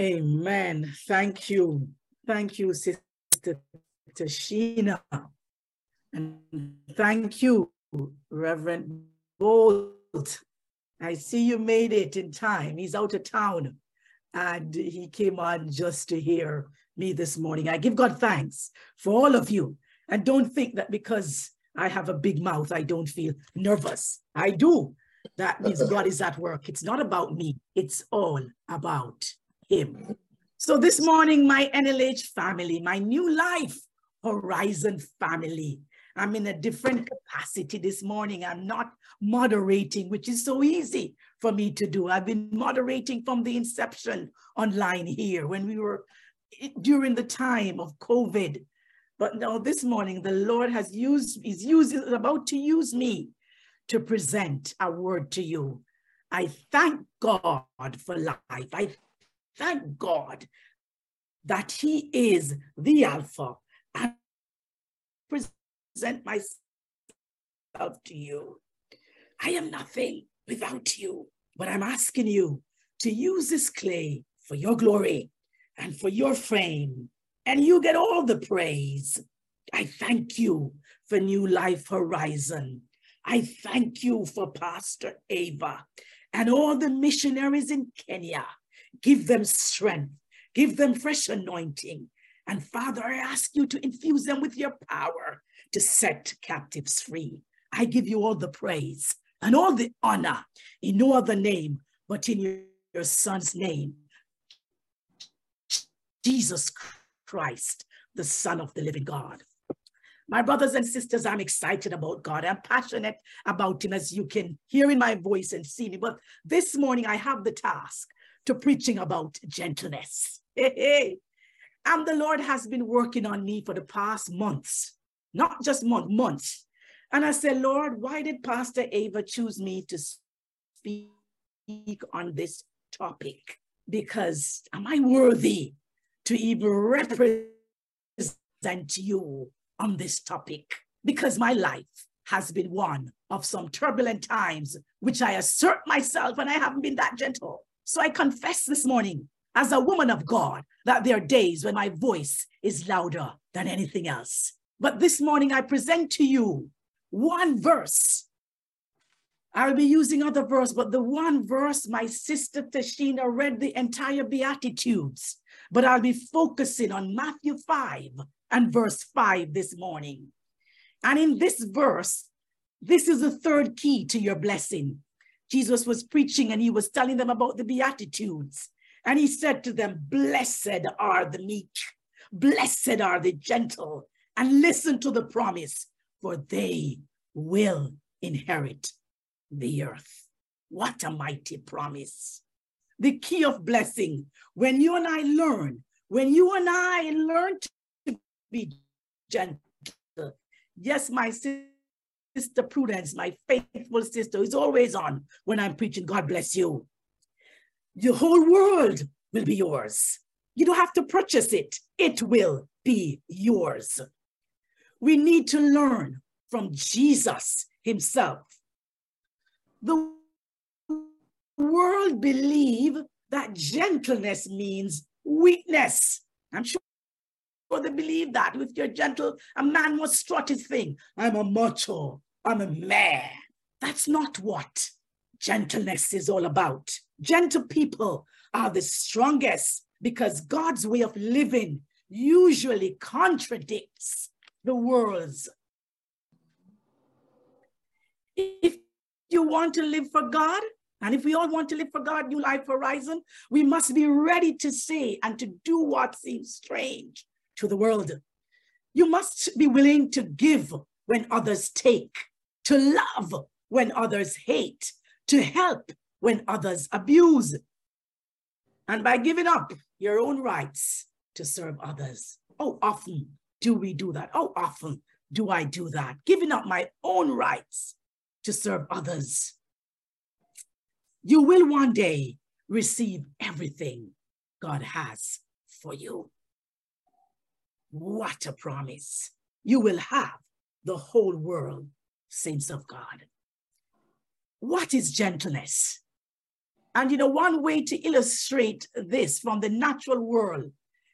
Amen. Thank you. Thank you, Sister Tashina. And thank you, Reverend Bolt. I see you made it in time. He's out of town and he came on just to hear me this morning. I give God thanks for all of you. And don't think that because I have a big mouth, I don't feel nervous. I do. That means God is at work. It's not about me, it's all about Him. So this morning, my NLH family, my new life horizon family, I'm in a different capacity this morning. I'm not moderating, which is so easy for me to do. I've been moderating from the inception online here when we were during the time of COVID. But now this morning, the Lord has used, is using, about to use me to present a word to you. I thank God for life. I thank God that He is the Alpha and present myself to you. I am nothing without you, but I'm asking you to use this clay for your glory and for your fame, and you get all the praise. I thank you for New Life Horizon. I thank you for Pastor Ava and all the missionaries in Kenya. Give them strength, give them fresh anointing. And Father, I ask you to infuse them with your power to set captives free. I give you all the praise and all the honor in no other name but in your, your son's name, Jesus Christ, the Son of the living God. My brothers and sisters, I'm excited about God. I'm passionate about Him, as you can hear in my voice and see me. But this morning, I have the task to preaching about gentleness. And the Lord has been working on me for the past months not just month, months. And I said, Lord, why did Pastor Ava choose me to speak on this topic? Because am I worthy to even represent you on this topic? Because my life has been one of some turbulent times, which I assert myself and I haven't been that gentle. So I confess this morning, as a woman of God, that there are days when my voice is louder than anything else. But this morning I present to you one verse. I'll be using other verse, but the one verse my sister Tashina read the entire Beatitudes, but I'll be focusing on Matthew 5 and verse 5 this morning. And in this verse, this is the third key to your blessing. Jesus was preaching and he was telling them about the Beatitudes. And he said to them, Blessed are the meek, blessed are the gentle, and listen to the promise, for they will inherit the earth. What a mighty promise. The key of blessing, when you and I learn, when you and I learn to be gentle. Yes, my sister Prudence, my faithful sister, is always on when I'm preaching, God bless you. The whole world will be yours. You don't have to purchase it, it will be yours. We need to learn from Jesus himself. The world believe that gentleness means weakness. I'm sure they believe that with your gentle, a man must strut his thing. I'm a macho. I'm a man. That's not what gentleness is all about. Gentle people are the strongest because God's way of living usually contradicts the world's. If you want to live for God, and if we all want to live for God, New Life Horizon, we must be ready to say and to do what seems strange to the world. You must be willing to give when others take, to love when others hate, to help when others abuse. And by giving up your own rights to serve others. Oh, often do we do that? How often do I do that? Giving up my own rights to serve others. You will one day receive everything God has for you. What a promise. You will have the whole world, saints of God. What is gentleness? And you know, one way to illustrate this from the natural world,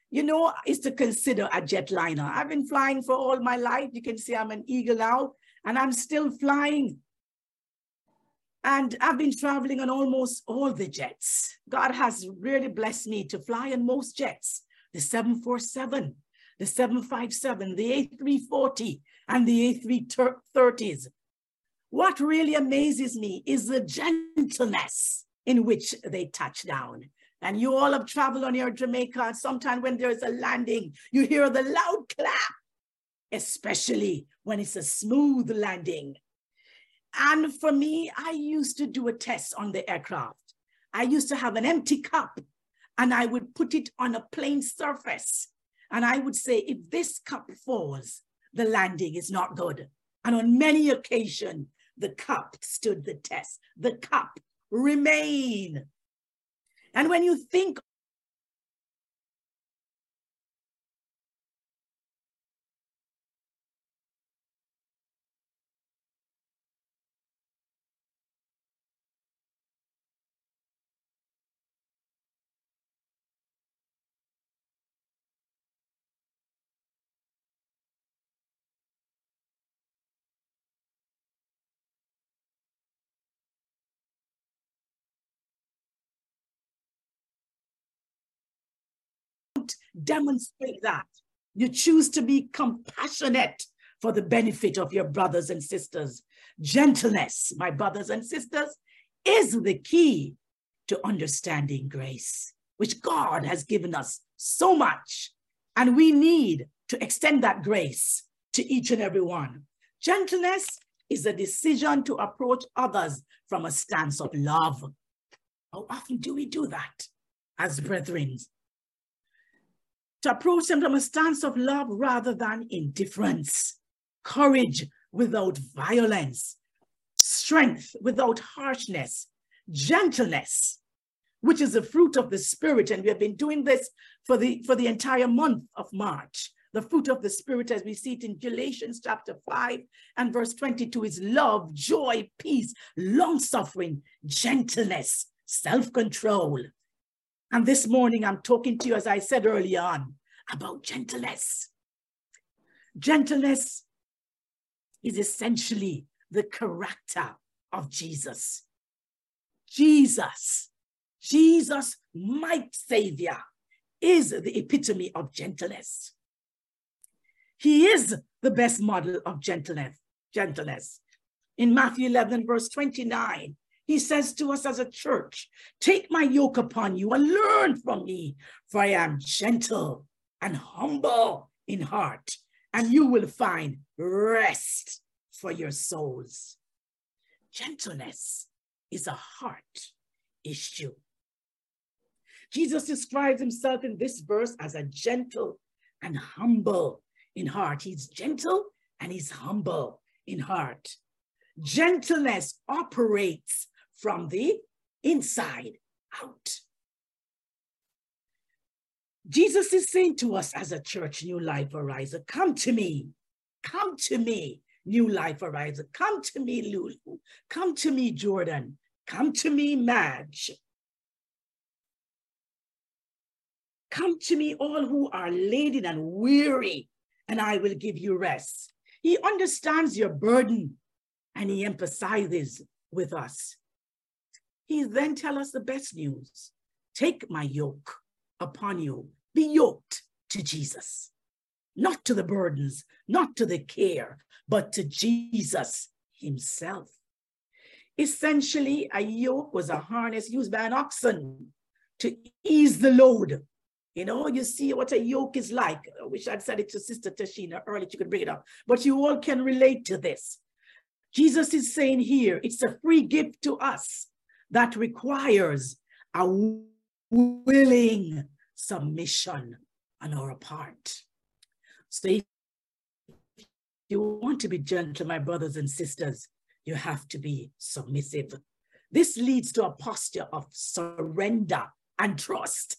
you know, is to consider a jetliner. I've been flying for all my life. You can see I'm an eagle now, and I'm still flying. And I've been traveling on almost all the jets. God has really blessed me to fly on most jets the 747, the 757, the A340, and the A330s. What really amazes me is the gentleness in which they touch down. And you all have traveled on your Jamaica. And sometimes when there's a landing, you hear the loud clap, especially when it's a smooth landing. And for me, I used to do a test on the aircraft. I used to have an empty cup and I would put it on a plain surface. And I would say, if this cup falls, the landing is not good. And on many occasions, the cup stood the test. The cup remain. And when you think demonstrate that. You choose to be compassionate for the benefit of your brothers and sisters. Gentleness, my brothers and sisters, is the key to understanding grace, which God has given us so much. And we need to extend that grace to each and every one. Gentleness is a decision to approach others from a stance of love. How often do we do that as brethren? To approach them from a stance of love rather than indifference, courage without violence, strength without harshness, gentleness, which is the fruit of the spirit. And we have been doing this for the, for the entire month of March. The fruit of the spirit, as we see it in Galatians chapter 5 and verse 22, is love, joy, peace, long suffering, gentleness, self control. And this morning, I'm talking to you, as I said earlier on, about gentleness. Gentleness is essentially the character of Jesus. Jesus, Jesus, my Savior, is the epitome of gentleness. He is the best model of gentleness. Gentleness. In Matthew 11, verse 29, he says to us as a church, Take my yoke upon you and learn from me, for I am gentle and humble in heart, and you will find rest for your souls. Gentleness is a heart issue. Jesus describes himself in this verse as a gentle and humble in heart. He's gentle and he's humble in heart. Gentleness operates from the inside out. Jesus is saying to us as a church, New Life Horizon, come to me, come to me, New Life Horizon, come to me, Lulu, come to me, Jordan, come to me, Madge. Come to me, all who are laden and weary, and I will give you rest. He understands your burden and he empathizes with us. He then tell us the best news. Take my yoke upon you. Be yoked to Jesus, not to the burdens, not to the care, but to Jesus himself. Essentially, a yoke was a harness used by an oxen to ease the load. You know, you see what a yoke is like. I wish I'd said it to Sister Tashina earlier, she could bring it up. But you all can relate to this. Jesus is saying here, it's a free gift to us that requires a willing submission on our part. So if you want to be gentle, my brothers and sisters, you have to be submissive. This leads to a posture of surrender and trust.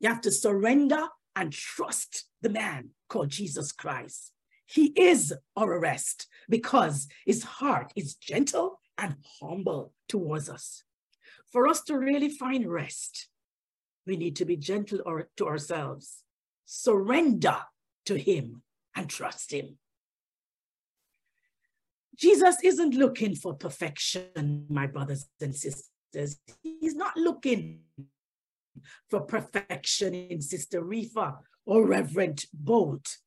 You have to surrender and trust the man called Jesus Christ. He is our rest because his heart is gentle and humble towards us. For us to really find rest, we need to be gentle or, to ourselves, surrender to Him, and trust Him. Jesus isn't looking for perfection, my brothers and sisters. He's not looking for perfection in Sister Reefa or Reverend Bolt.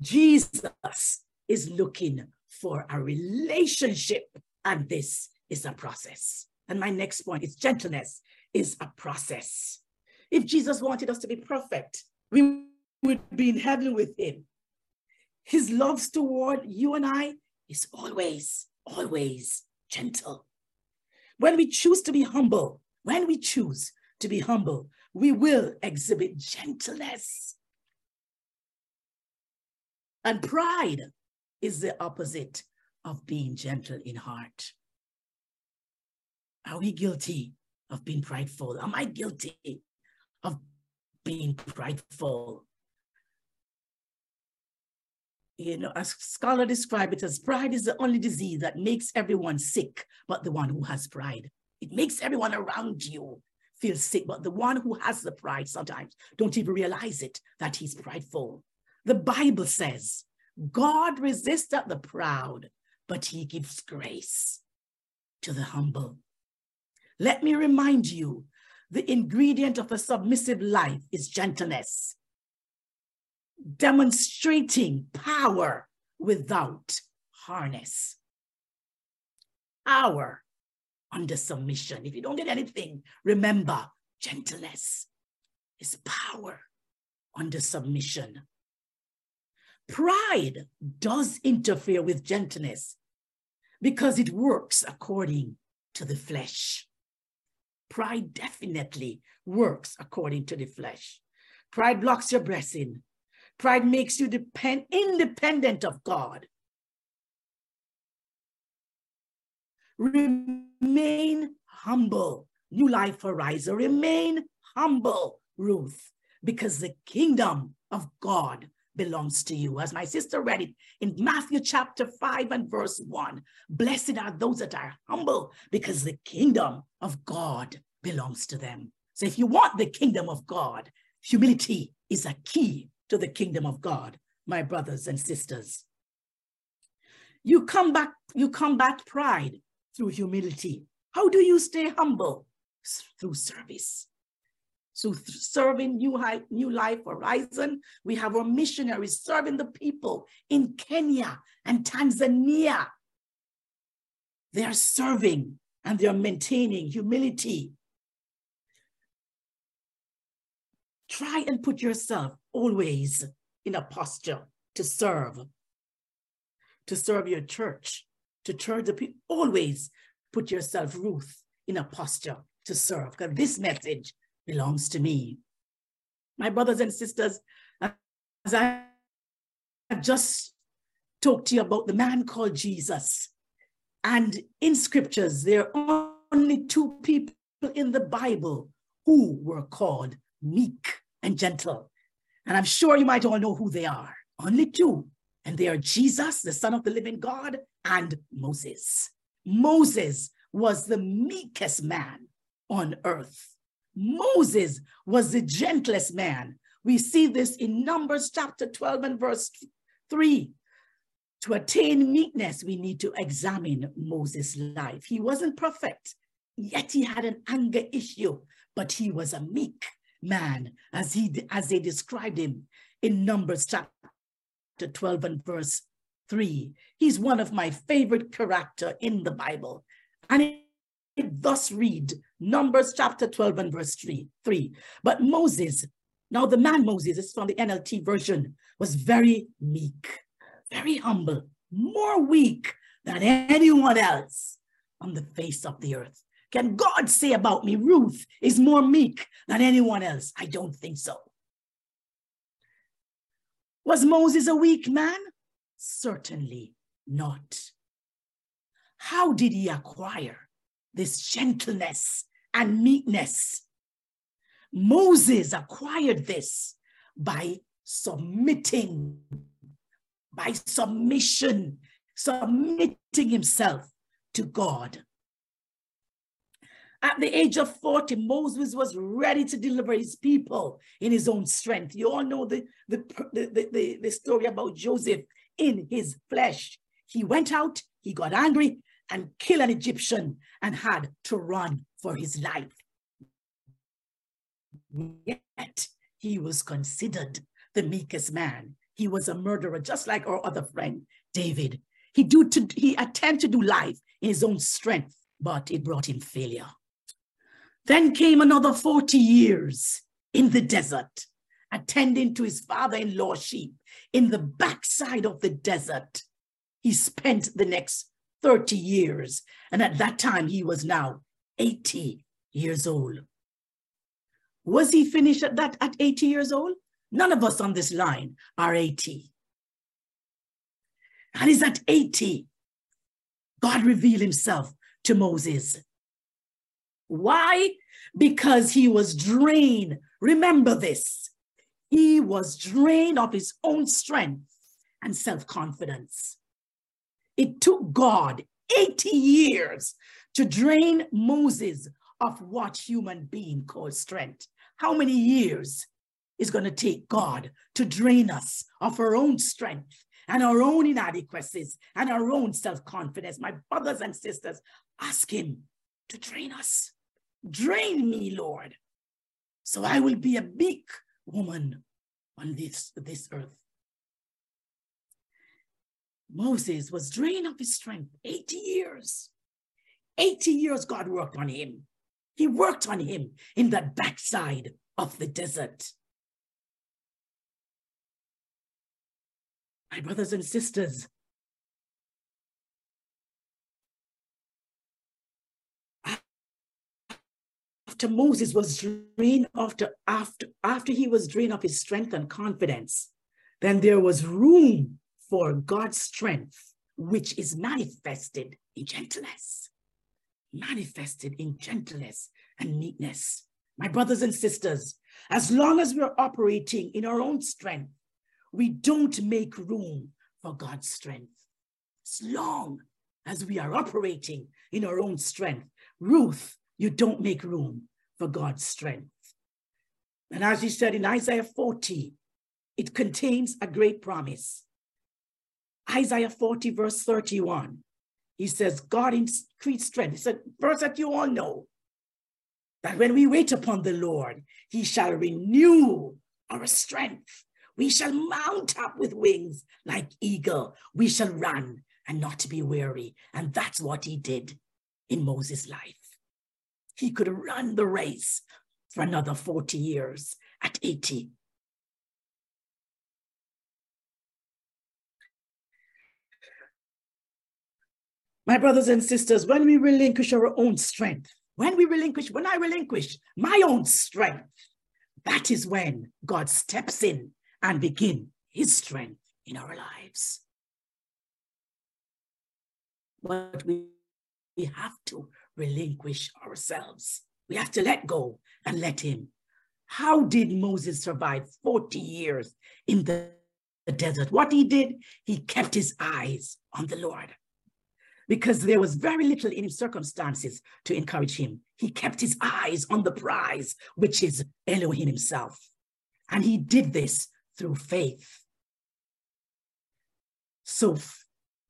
Jesus is looking for a relationship, and this is a process. And my next point is gentleness is a process. If Jesus wanted us to be perfect, we would be in heaven with him. His love toward you and I is always, always gentle. When we choose to be humble, when we choose to be humble, we will exhibit gentleness. And pride is the opposite of being gentle in heart. Are we guilty of being prideful? Am I guilty of being prideful? You know, a scholar described it as pride is the only disease that makes everyone sick, but the one who has pride. It makes everyone around you feel sick, but the one who has the pride sometimes don't even realize it, that he's prideful. The Bible says, God resists the proud, but he gives grace to the humble. Let me remind you, the ingredient of a submissive life is gentleness, demonstrating power without harness. Power under submission. If you don't get anything, remember gentleness is power under submission. Pride does interfere with gentleness because it works according to the flesh. Pride definitely works according to the flesh. Pride blocks your blessing. Pride makes you depend independent of God. Remain humble. New Life Horizon. Remain humble, Ruth, because the kingdom of God belongs to you. As my sister read it in Matthew chapter 5 and verse 1 Blessed are those that are humble because the kingdom of God belongs to them. So if you want the kingdom of God, humility is a key to the kingdom of God, my brothers and sisters. You come back, you combat pride through humility. How do you stay humble? Through service. So serving New, High, New Life Horizon, we have our missionaries serving the people in Kenya and Tanzania. They are serving and they are maintaining humility. Try and put yourself always in a posture to serve, to serve your church, to serve the people. Always put yourself, Ruth, in a posture to serve, because this message belongs to me. My brothers and sisters, as I just talked to you about the man called Jesus, and in scriptures, there are only two people in the Bible who were called meek and gentle. And I'm sure you might all know who they are. Only two. And they are Jesus, the Son of the living God, and Moses. Moses was the meekest man on earth. Moses was the gentlest man. We see this in Numbers chapter 12 and verse 3. To attain meekness, we need to examine Moses' life. He wasn't perfect, yet he had an anger issue, but he was a meek man, as he as they described him in Numbers chapter 12 and verse 3. He's one of my favorite character in the Bible. And thus read Numbers chapter 12 and verse 3, 3. But Moses, now the man Moses is from the NLT version, was very meek, very humble, more weak than anyone else on the face of the earth. Can God say about me, Ruth is more meek than anyone else? I don't think so. Was Moses a weak man? Certainly not. How did he acquire this gentleness and meekness. Moses acquired this by submitting, by submission, submitting himself to God. At the age of 40, Moses was ready to deliver his people in his own strength. You all know the, the, the, the, the story about Joseph in his flesh. He went out, he got angry and kill an Egyptian and had to run for his life. Yet he was considered the meekest man. He was a murderer, just like our other friend, David. He, do to, he attempted to do life in his own strength, but it brought him failure. Then came another 40 years in the desert, attending to his father in law sheep in the backside of the desert. He spent the next 30 years, and at that time he was now 80 years old. Was he finished at that at 80 years old? None of us on this line are 80. And he's at 80. God revealed himself to Moses. Why? Because he was drained. Remember this. He was drained of his own strength and self confidence. It took God 80 years to drain Moses of what human being calls strength. How many years is going to take God to drain us of our own strength and our own inadequacies and our own self confidence? My brothers and sisters, ask Him to drain us. Drain me, Lord, so I will be a big woman on this, this earth. Moses was drained of his strength 80 years. 80 years God worked on him. He worked on him in the backside of the desert. My brothers and sisters, after Moses was drained after, after, after he was drained of his strength and confidence, then there was room for God's strength, which is manifested in gentleness, manifested in gentleness and meekness. My brothers and sisters, as long as we're operating in our own strength, we don't make room for God's strength. As long as we are operating in our own strength, Ruth, you don't make room for God's strength. And as he said in Isaiah 40, it contains a great promise. Isaiah 40, verse 31, he says, God increased strength. He said, verse that you all know, that when we wait upon the Lord, he shall renew our strength. We shall mount up with wings like eagle. We shall run and not be weary. And that's what he did in Moses' life. He could run the race for another 40 years at 80. My brothers and sisters, when we relinquish our own strength, when we relinquish, when I relinquish my own strength, that is when God steps in and begin his strength in our lives. But we, we have to relinquish ourselves. We have to let go and let him. How did Moses survive 40 years in the, the desert? What he did, he kept his eyes on the Lord because there was very little in his circumstances to encourage him. He kept his eyes on the prize, which is Elohim himself. And he did this through faith. So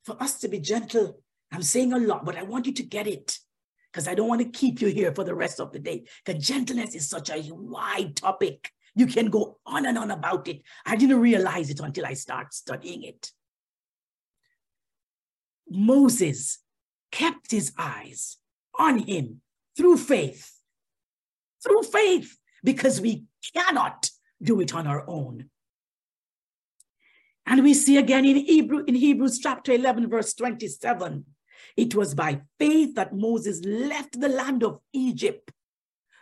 for us to be gentle, I'm saying a lot, but I want you to get it because I don't want to keep you here for the rest of the day. Because gentleness is such a wide topic. You can go on and on about it. I didn't realize it until I start studying it. Moses kept his eyes on him through faith, through faith, because we cannot do it on our own. And we see again in Hebrew in Hebrews chapter 11 verse 27 it was by faith that Moses left the land of Egypt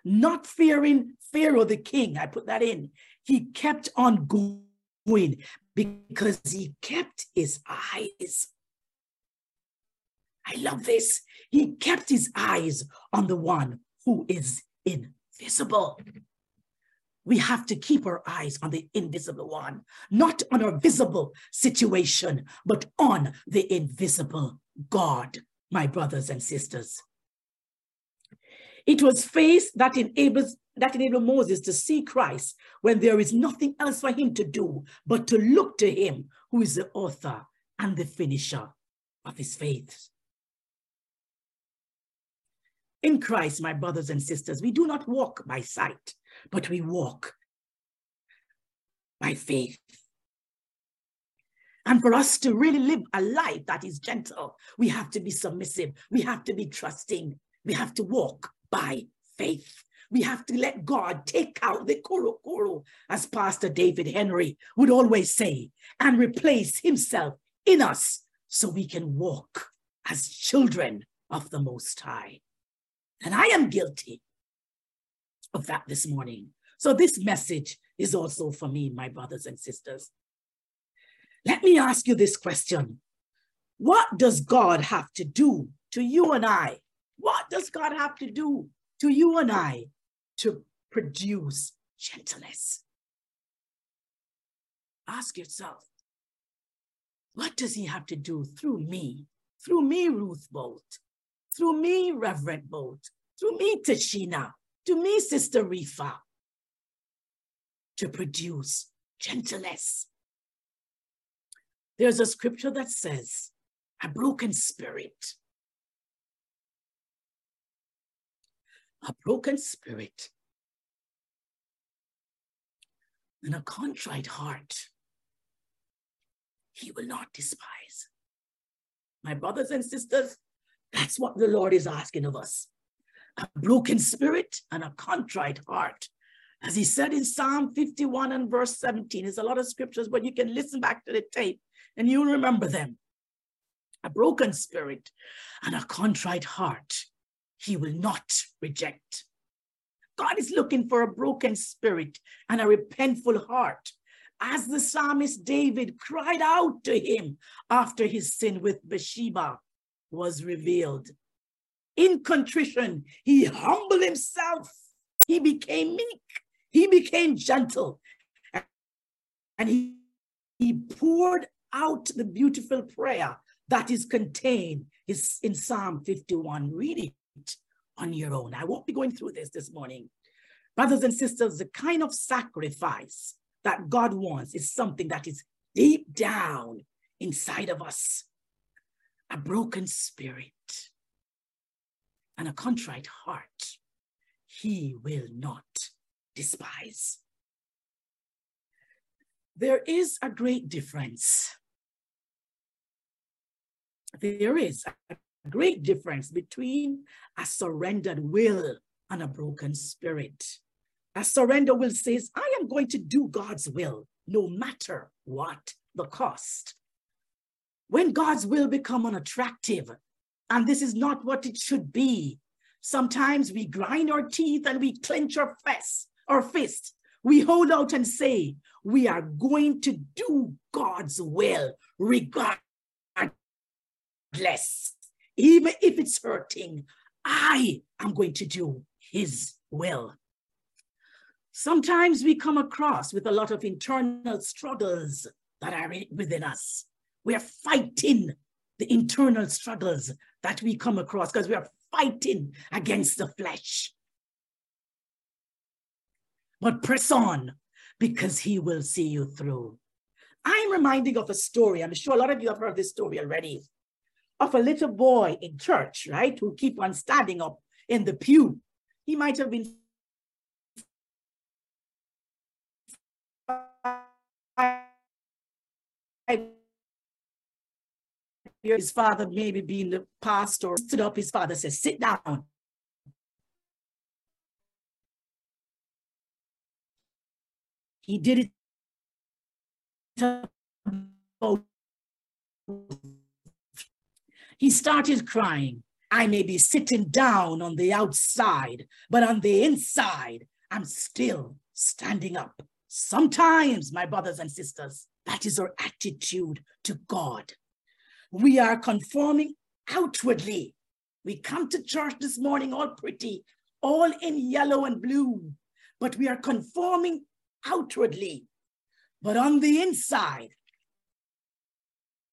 not fearing Pharaoh the king I put that in he kept on going because he kept his eyes I love this. He kept his eyes on the one who is invisible. We have to keep our eyes on the invisible one, not on our visible situation, but on the invisible God, my brothers and sisters. It was faith that enables that enabled Moses to see Christ when there is nothing else for him to do but to look to him who is the author and the finisher of his faith. In Christ, my brothers and sisters, we do not walk by sight, but we walk by faith. And for us to really live a life that is gentle, we have to be submissive. We have to be trusting. We have to walk by faith. We have to let God take out the kuru kuru, as Pastor David Henry would always say, and replace himself in us so we can walk as children of the Most High. And I am guilty of that this morning. So this message is also for me, my brothers and sisters. Let me ask you this question. What does God have to do to you and I? What does God have to do to you and I to produce gentleness? Ask yourself, what does he have to do through me? Through me, Ruth Bolt, through me, Reverend Bolt, through me, Tashina, to me, Sister Rifa, to produce gentleness. There's a scripture that says, a broken spirit, a broken spirit, and a contrite heart, he will not despise. My brothers and sisters, that's what the Lord is asking of us. A broken spirit and a contrite heart. As he said in Psalm 51 and verse 17, there's a lot of scriptures, but you can listen back to the tape and you'll remember them. A broken spirit and a contrite heart, he will not reject. God is looking for a broken spirit and a repentful heart. As the psalmist David cried out to him after his sin with Bathsheba was revealed. In contrition, he humbled himself. He became meek. He became gentle. And he, he poured out the beautiful prayer that is contained is in Psalm 51. Read it on your own. I won't be going through this this morning. Brothers and sisters, the kind of sacrifice that God wants is something that is deep down inside of us. A broken spirit and a contrite heart, he will not despise. There is a great difference there is a great difference between a surrendered will and a broken spirit. A surrender will says, I am going to do God's will, no matter what the cost. When God's will become unattractive, and this is not what it should be, sometimes we grind our teeth and we clench our fist, our fist. We hold out and say, we are going to do God's will, regardless. Even if it's hurting, I am going to do his will. Sometimes we come across with a lot of internal struggles that are within us. We are fighting the internal struggles that we come across because we are fighting against the flesh. But press on because he will see you through. I'm reminding of a story. I'm sure a lot of you have heard this story already of a little boy in church, right, who keep on standing up in the pew. He might have been his father maybe being the pastor stood up his father says sit down he did it he started crying. I may be sitting down on the outside, but on the inside, I'm still standing up. Sometimes, my brothers and sisters, that is our attitude to God. We are conforming outwardly. We come to church this morning all pretty, all in yellow and blue, but we are conforming outwardly. But on the inside,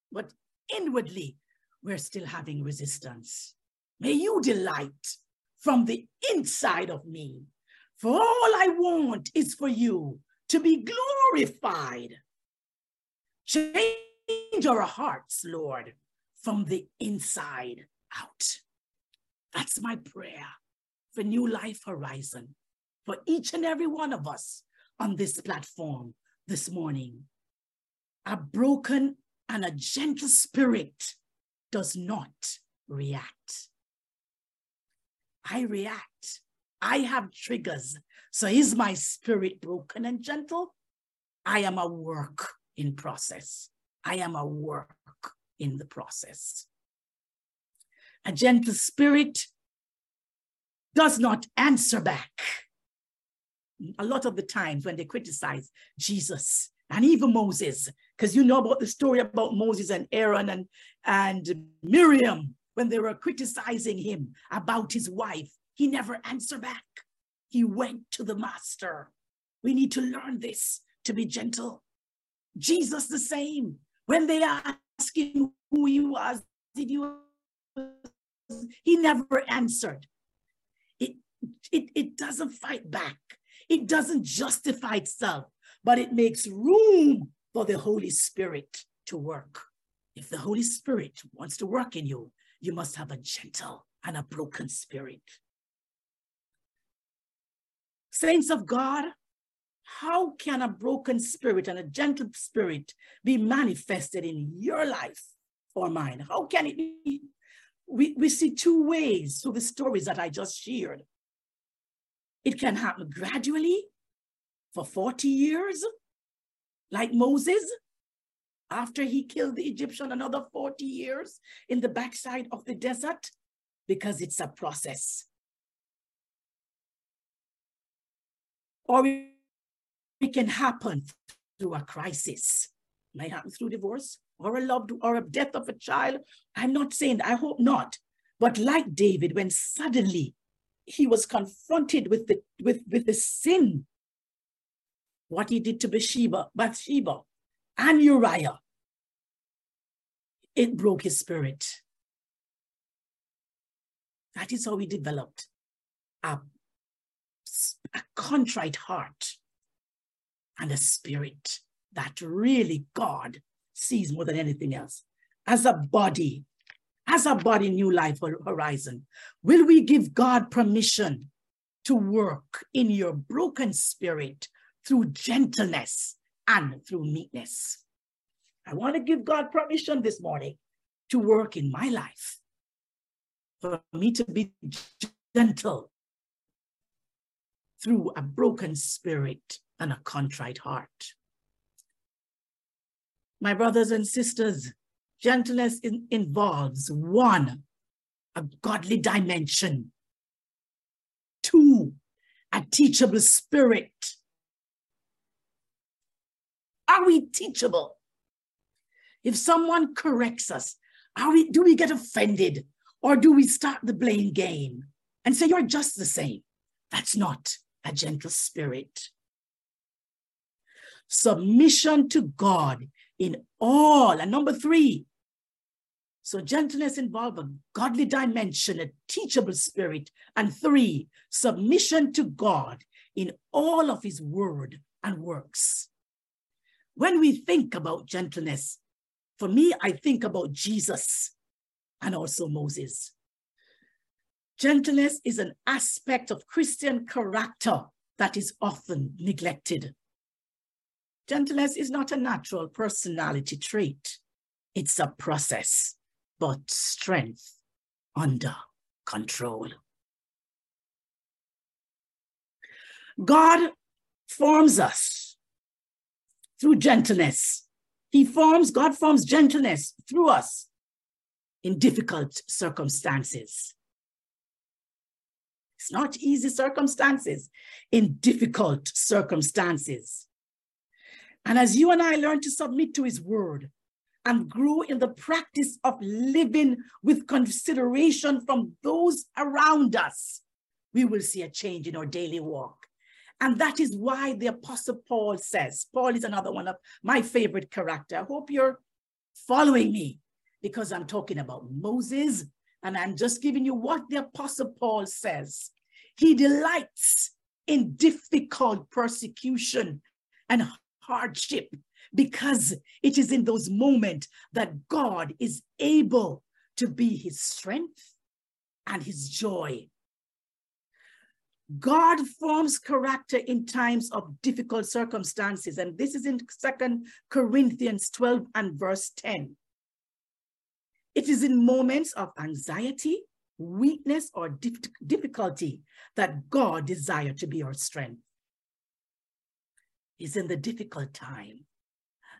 but inwardly, we're still having resistance. May you delight from the inside of me. For all I want is for you to be glorified. Change our hearts, Lord, from the inside out. That's my prayer for New Life Horizon, for each and every one of us on this platform this morning. A broken and a gentle spirit does not react. I react. I have triggers. So is my spirit broken and gentle? I am a work in process. I am a work in the process. A gentle spirit does not answer back. A lot of the times when they criticize Jesus and even Moses, because you know about the story about Moses and Aaron and, and Miriam, when they were criticizing him about his wife, he never answered back. He went to the master. We need to learn this to be gentle. Jesus the same. When they asked him who he was, did you? He never answered. It, it, it doesn't fight back. It doesn't justify itself, but it makes room for the Holy Spirit to work. If the Holy Spirit wants to work in you, you must have a gentle and a broken spirit. Saints of God, how can a broken spirit and a gentle spirit be manifested in your life or mine? How can it be? We, we see two ways through the stories that I just shared. It can happen gradually for 40 years, like Moses, after he killed the Egyptian, another 40 years in the backside of the desert, because it's a process. Or it can happen through a crisis. It might happen through divorce or a loved or a death of a child. I'm not saying, I hope not. But like David, when suddenly he was confronted with the with, with the sin, what he did to Bathsheba, Bathsheba and Uriah, it broke his spirit. That is how he developed a, a contrite heart and a spirit that really God sees more than anything else. As a body, as a body, New Life Horizon, will we give God permission to work in your broken spirit through gentleness and through meekness? I want to give God permission this morning to work in my life, for me to be gentle through a broken spirit and a contrite heart. My brothers and sisters, gentleness in, involves one, a godly dimension, two, a teachable spirit. Are we teachable? If someone corrects us, are we, do we get offended or do we start the blame game and say, you're just the same? That's not a gentle spirit submission to God in all. And number three, so gentleness involves a godly dimension, a teachable spirit. And three, submission to God in all of his word and works. When we think about gentleness, for me, I think about Jesus and also Moses. Gentleness is an aspect of Christian character that is often neglected. Gentleness is not a natural personality trait. It's a process, but strength under control. God forms us through gentleness. He forms, God forms gentleness through us in difficult circumstances. It's not easy circumstances, in difficult circumstances. And as you and I learn to submit to his word and grow in the practice of living with consideration from those around us, we will see a change in our daily walk. And that is why the Apostle Paul says, Paul is another one of my favorite character. I hope you're following me because I'm talking about Moses And I'm just giving you what the Apostle Paul says. He delights in difficult persecution and hardship because it is in those moments that God is able to be his strength and his joy. God forms character in times of difficult circumstances. And this is in Second Corinthians 12 and verse 10. It is in moments of anxiety, weakness, or difficulty that God desires to be our strength. It's in the difficult time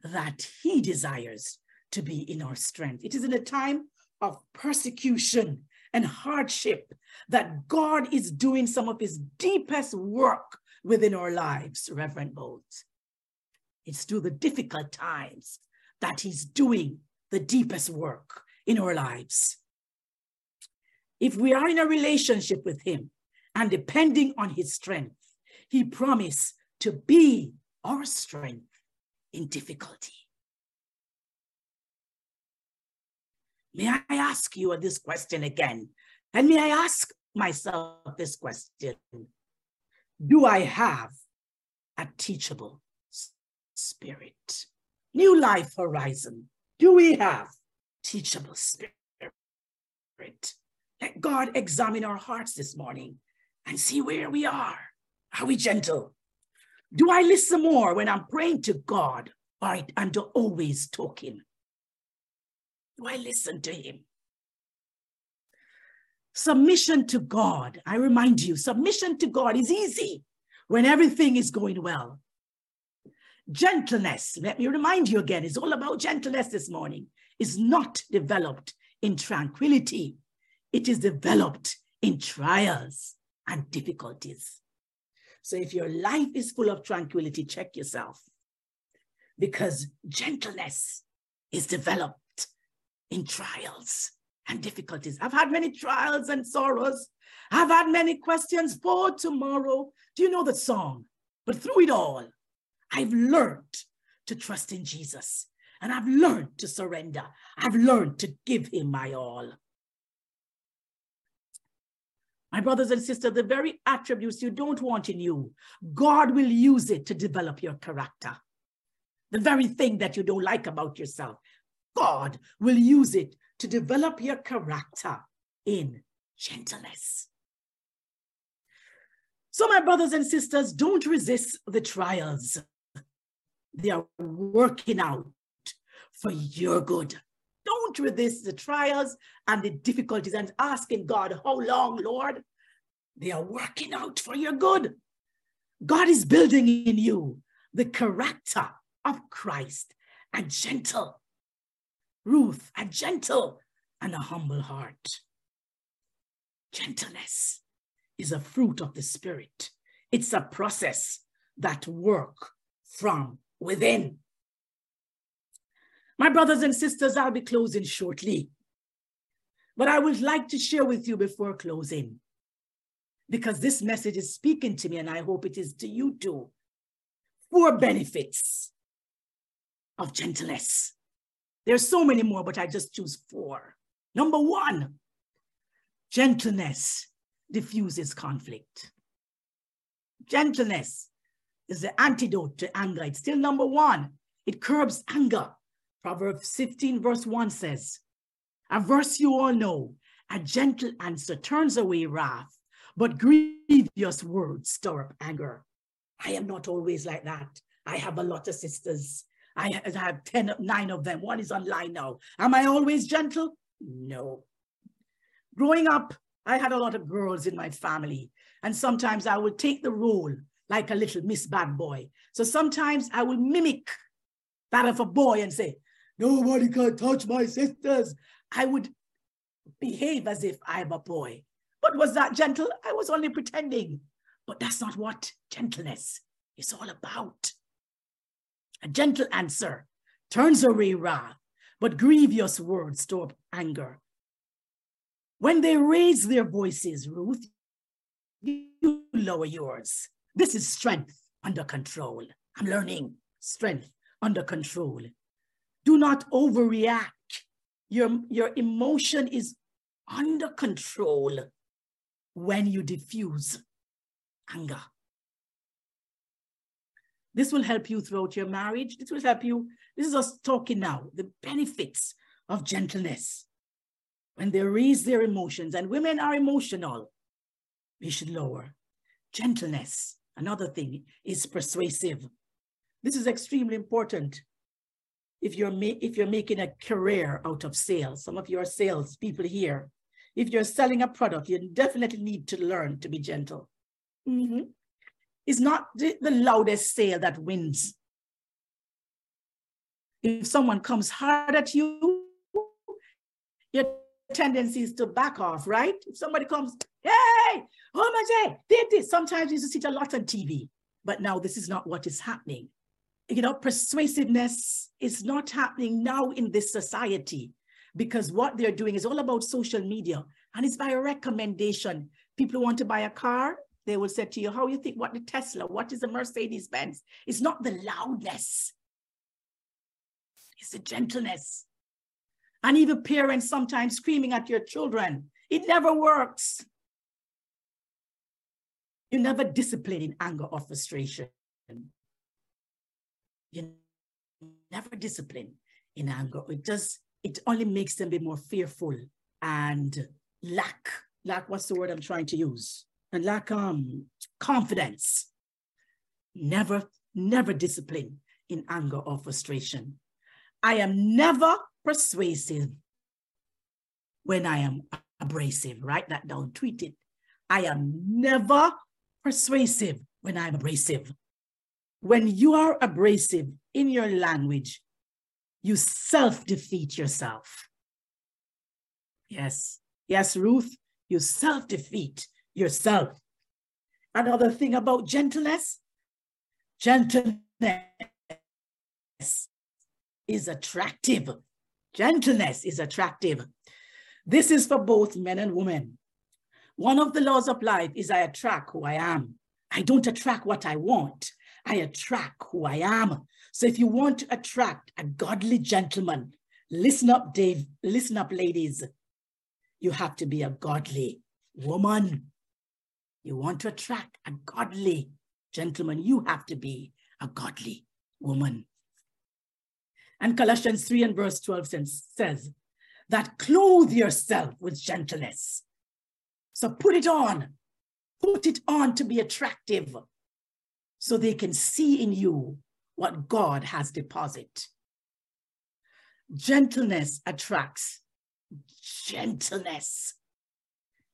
that he desires to be in our strength. It is in a time of persecution and hardship that God is doing some of his deepest work within our lives, Reverend Bolt. It's through the difficult times that he's doing the deepest work in our lives. If we are in a relationship with him and depending on his strength, he promised to be our strength in difficulty. May I ask you this question again? And may I ask myself this question? Do I have a teachable spirit? New life horizon. Do we have teachable spirit? Let God examine our hearts this morning and see where we are. Are we gentle? Do I listen more when I'm praying to God or I'm always talking? Do I listen to him? Submission to God, I remind you, submission to God is easy when everything is going well. Gentleness, let me remind you again, it's all about gentleness this morning, is not developed in tranquility. It is developed in trials and difficulties. So if your life is full of tranquility, check yourself because gentleness is developed in trials and difficulties. I've had many trials and sorrows. I've had many questions for tomorrow. Do you know the song? But through it all, I've learned to trust in Jesus and I've learned to surrender. I've learned to give him my all. My brothers and sisters, the very attributes you don't want in you, God will use it to develop your character. The very thing that you don't like about yourself, God will use it to develop your character in gentleness. So, my brothers and sisters, don't resist the trials. They are working out for your good. Don't resist the trials and the difficulties and asking God, How long, Lord? They are working out for your good. God is building in you the character of Christ, a gentle, Ruth, a gentle and a humble heart. Gentleness is a fruit of the Spirit. It's a process that work from within. My brothers and sisters, I'll be closing shortly. But I would like to share with you before closing, because this message is speaking to me, and I hope it is to you too. Four benefits of gentleness. There's so many more, but I just choose four. Number one, gentleness diffuses conflict. Gentleness is the antidote to anger. It's still number one. It curbs anger. Proverbs 15, verse 1 says, a verse you all know, a gentle answer turns away wrath, but grievous words stir up anger. I am not always like that. I have a lot of sisters I have 10, nine of them. One is online now. Am I always gentle? No. Growing up, I had a lot of girls in my family. And sometimes I would take the role like a little Miss Bad Boy. So sometimes I would mimic that of a boy and say, nobody can touch my sisters. I would behave as if I'm a boy. But was that gentle? I was only pretending. But that's not what gentleness is all about. A gentle answer turns away wrath, but grievous words store up anger. When they raise their voices, Ruth, you lower yours. This is strength under control. I'm learning strength under control. Do not overreact. Your, your emotion is under control when you diffuse anger. This will help you throughout your marriage. This will help you. This is us talking now, the benefits of gentleness. When they raise their emotions, and women are emotional, we should lower. Gentleness, another thing, is persuasive. This is extremely important if you're, if you're making a career out of sales. Some of your sales people here, if you're selling a product, you definitely need to learn to be gentle. Mm -hmm. It's not the, the loudest sale that wins. If someone comes hard at you, your tendency is to back off, right? If somebody comes, hey, oh my God, did this. Sometimes you see it a lot on TV, but now this is not what is happening you know, persuasiveness is not happening now in this society because what they're doing is all about social media and it's by recommendation. People want to buy a car, they will say to you, how you think, what the Tesla, what is the Mercedes Benz? It's not the loudness, it's the gentleness. And even parents sometimes screaming at your children. It never works. You never discipline in anger or frustration you never discipline in anger. It just it only makes them be more fearful and lack, lack, what's the word I'm trying to use? And lack um confidence. Never, never discipline in anger or frustration. I am never persuasive when I am abrasive. Write that down, tweet it. I am never persuasive when I'm abrasive when you are abrasive in your language, you self defeat yourself. Yes, yes, Ruth, you self defeat yourself. Another thing about gentleness gentleness is attractive. Gentleness is attractive. This is for both men and women. One of the laws of life is I attract who I am. I don't attract what I want. I attract who I am. So if you want to attract a godly gentleman, listen up, Dave, listen up, ladies. You have to be a godly woman. You want to attract a godly gentleman, you have to be a godly woman. And Colossians 3 and verse 12 says that clothe yourself with gentleness. So put it on, put it on to be attractive so they can see in you what God has deposited. Gentleness attracts gentleness.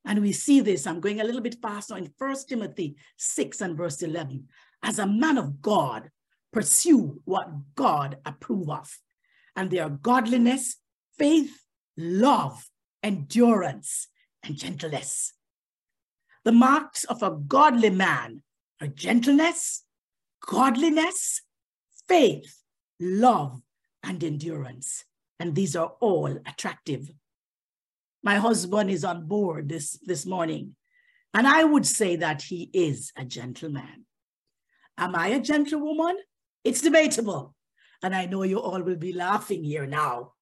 And we see this, I'm going a little bit faster in First Timothy 6 and verse 11. As a man of God, pursue what God approve of. And they are godliness, faith, love, endurance, and gentleness. The marks of a godly man gentleness, godliness, faith, love, and endurance. And these are all attractive. My husband is on board this, this morning, and I would say that he is a gentleman. Am I a gentlewoman? It's debatable. And I know you all will be laughing here now.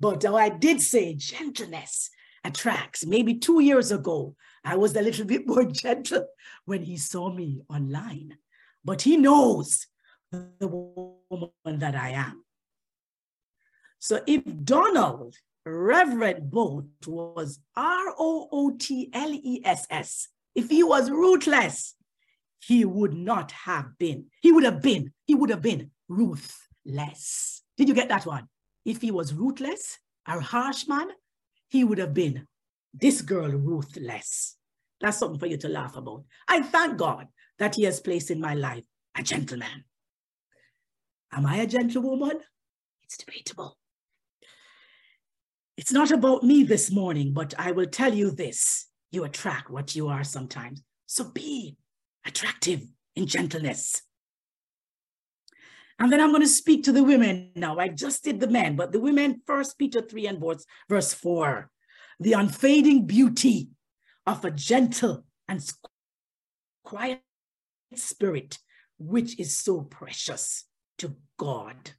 But though I did say gentleness attracts. Maybe two years ago, I was a little bit more gentle when he saw me online. But he knows the woman that I am. So if Donald, Reverend Bolt, was R O O T L E S S, if he was ruthless, he would not have been, he would have been, he would have been ruthless. Did you get that one? If he was ruthless, a harsh man, he would have been this girl ruthless. That's something for you to laugh about. I thank God that he has placed in my life a gentleman. Am I a gentlewoman? It's debatable. It's not about me this morning, but I will tell you this. You attract what you are sometimes. So be attractive in gentleness. And then I'm going to speak to the women now. I just did the men, but the women, First Peter 3 and verse, verse 4 the unfading beauty of a gentle and quiet spirit, which is so precious to God.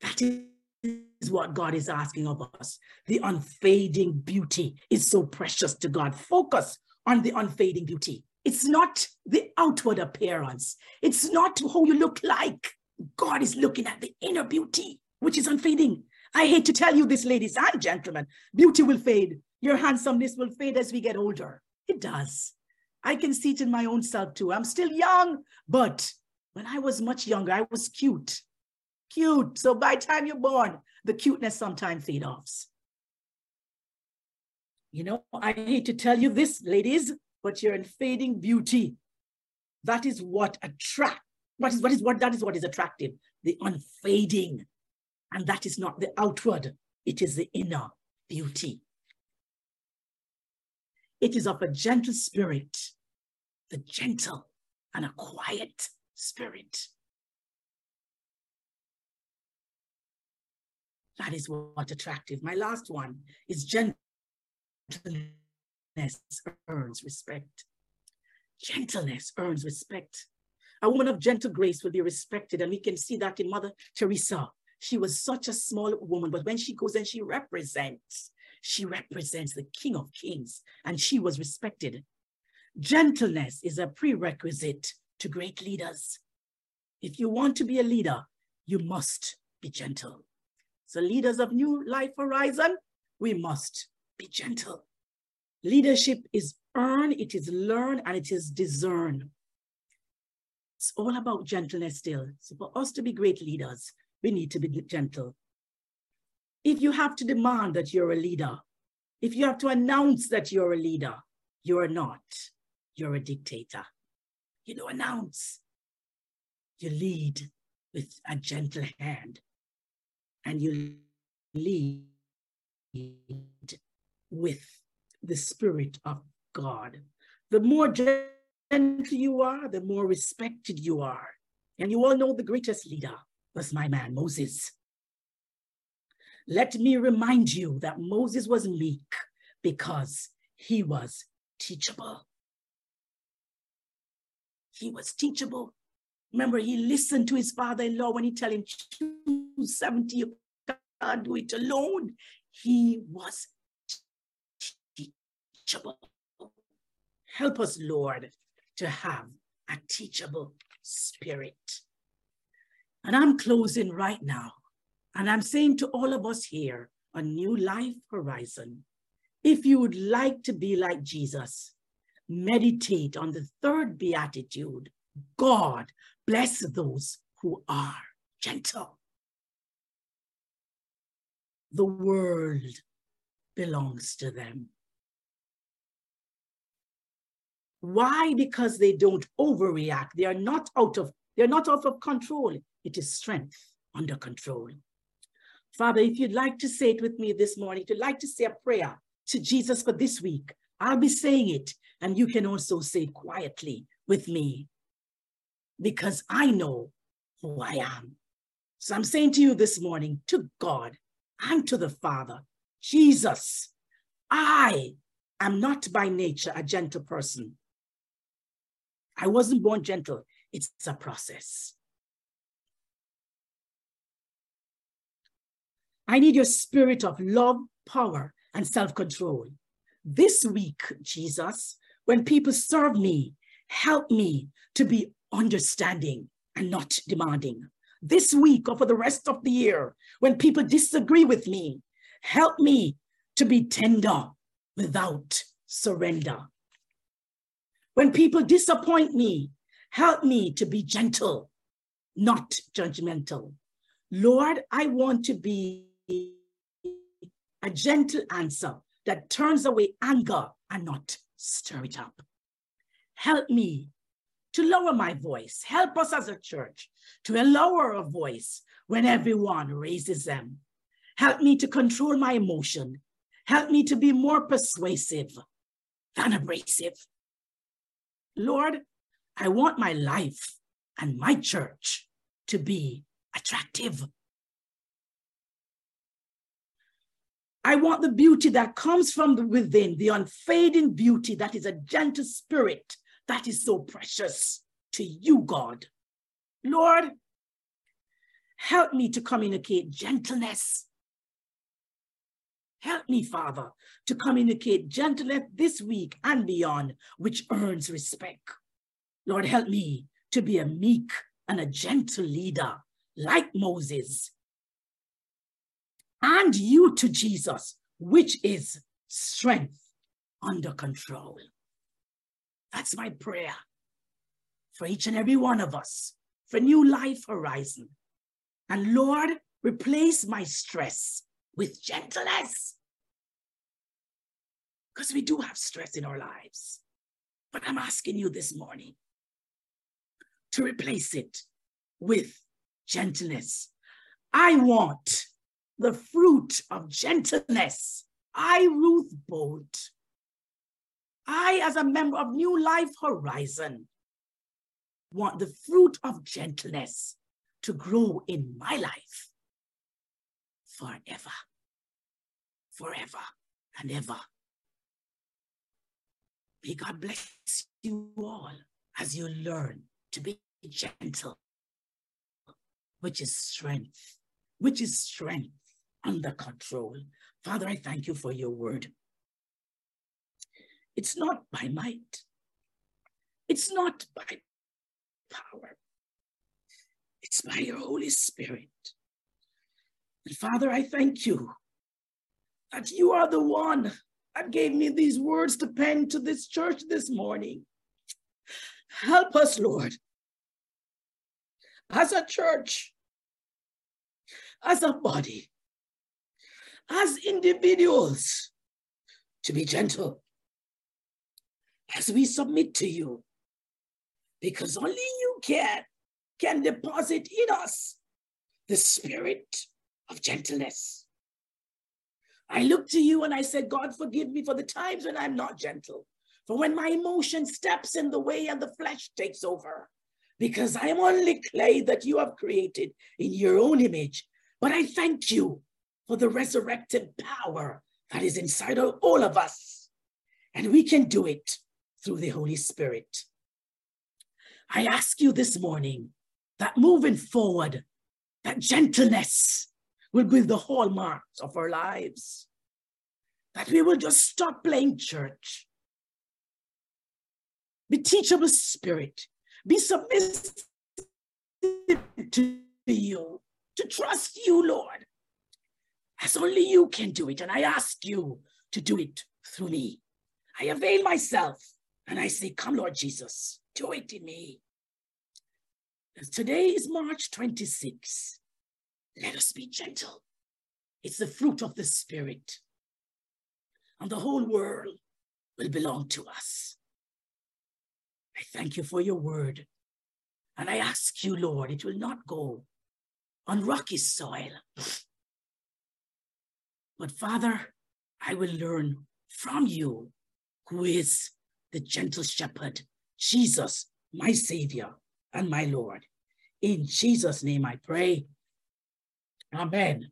That is what God is asking of us. The unfading beauty is so precious to God. Focus on the unfading beauty. It's not the outward appearance, it's not how you look like. God is looking at the inner beauty, which is unfading. I hate to tell you this, ladies and gentlemen, beauty will fade. Your handsomeness will fade as we get older. It does. I can see it in my own self too. I'm still young, but when I was much younger, I was cute. Cute. So by time you're born, the cuteness sometimes fade off. You know, I hate to tell you this, ladies, but you're in fading beauty. That is what attract. What is what is what that is what is attractive? The unfading. And that is not the outward, it is the inner beauty. It is of a gentle spirit, the gentle and a quiet spirit. That is what attractive. My last one is gentleness earns respect. Gentleness earns respect. A woman of gentle grace will be respected, and we can see that in Mother Teresa. She was such a small woman, but when she goes and she represents, she represents the King of Kings, and she was respected. Gentleness is a prerequisite to great leaders. If you want to be a leader, you must be gentle. So leaders of New Life Horizon, we must be gentle. Leadership is earned, it is learned, and it is discerned. It's all about gentleness still. So for us to be great leaders, we need to be gentle. If you have to demand that you're a leader, if you have to announce that you're a leader, you're not. You're a dictator. You don't announce. You lead with a gentle hand and you lead with the Spirit of God. The more gentle you are, the more respected you are. And you all know the greatest leader was my man, Moses. Let me remind you that Moses was meek because he was teachable. He was teachable. Remember, he listened to his father-in-law when he tell him, 270, you can't do it alone. He was teachable. Help us, Lord, to have a teachable spirit. And I'm closing right now. And I'm saying to all of us here, a new life horizon, if you would like to be like Jesus, meditate on the third beatitude. God bless those who are gentle. The world belongs to them. Why? Because they don't overreact. They are not out of, they're not out of control. It is strength under control. Father, if you'd like to say it with me this morning, if you'd like to say a prayer to Jesus for this week, I'll be saying it, and you can also say it quietly with me because I know who I am. So I'm saying to you this morning, to God and to the Father, Jesus, I am not by nature a gentle person. I wasn't born gentle. It's a process. I need your spirit of love, power, and self-control. This week, Jesus, when people serve me, help me to be understanding and not demanding. This week or for the rest of the year, when people disagree with me, help me to be tender without surrender. When people disappoint me, help me to be gentle, not judgmental. Lord, I want to be a gentle answer that turns away anger and not stir it up. Help me to lower my voice. Help us as a church to lower our voice when everyone raises them. Help me to control my emotion. Help me to be more persuasive than abrasive. Lord, I want my life and my church to be attractive. I want the beauty that comes from within, the unfading beauty that is a gentle spirit that is so precious to you, God. Lord, Help me to communicate gentleness. Help me, Father, to communicate gentleness this week and beyond, which earns respect. Lord, help me to be a meek and a gentle leader like Moses. And you to Jesus, which is strength under control. That's my prayer for each and every one of us, for New Life Horizon. And Lord, replace my stress with gentleness. Because we do have stress in our lives. But I'm asking you this morning to replace it with gentleness. I want the fruit of gentleness. I, Ruth Bolt, I, as a member of New Life Horizon, want the fruit of gentleness to grow in my life forever, forever and ever. May God bless you all as you learn to be gentle, which is strength, which is strength under control. Father, I thank you for your word. It's not by might. It's not by power. It's by your Holy Spirit. And Father, I thank you that you are the one that gave me these words to pen to this church this morning. Help us, Lord, as a church, as a body, as individuals, to be gentle as we submit to you, because only you can can deposit in us the spirit of gentleness. I look to you and I say, God, forgive me for the times when I'm not gentle, for when my emotion steps in the way and the flesh takes over, because I am only clay that you have created in your own image. But I thank you for the resurrected power that is inside of all of us. And we can do it through the Holy Spirit. I ask you this morning that moving forward, that gentleness will be the hallmarks of our lives. That we will just stop playing church. Be teachable spirit. Be submissive to you, to trust you, Lord, as only you can do it. And I ask you to do it through me. I avail myself and I say, Come, Lord Jesus, do it in me. Today is March 26. Let us be gentle. It's the fruit of the Spirit. And the whole world will belong to us. I thank you for your word. And I ask you, Lord, it will not go on rocky soil. But Father, I will learn from you, who is the gentle shepherd, Jesus, my Savior and my Lord. In Jesus' name I pray. Amen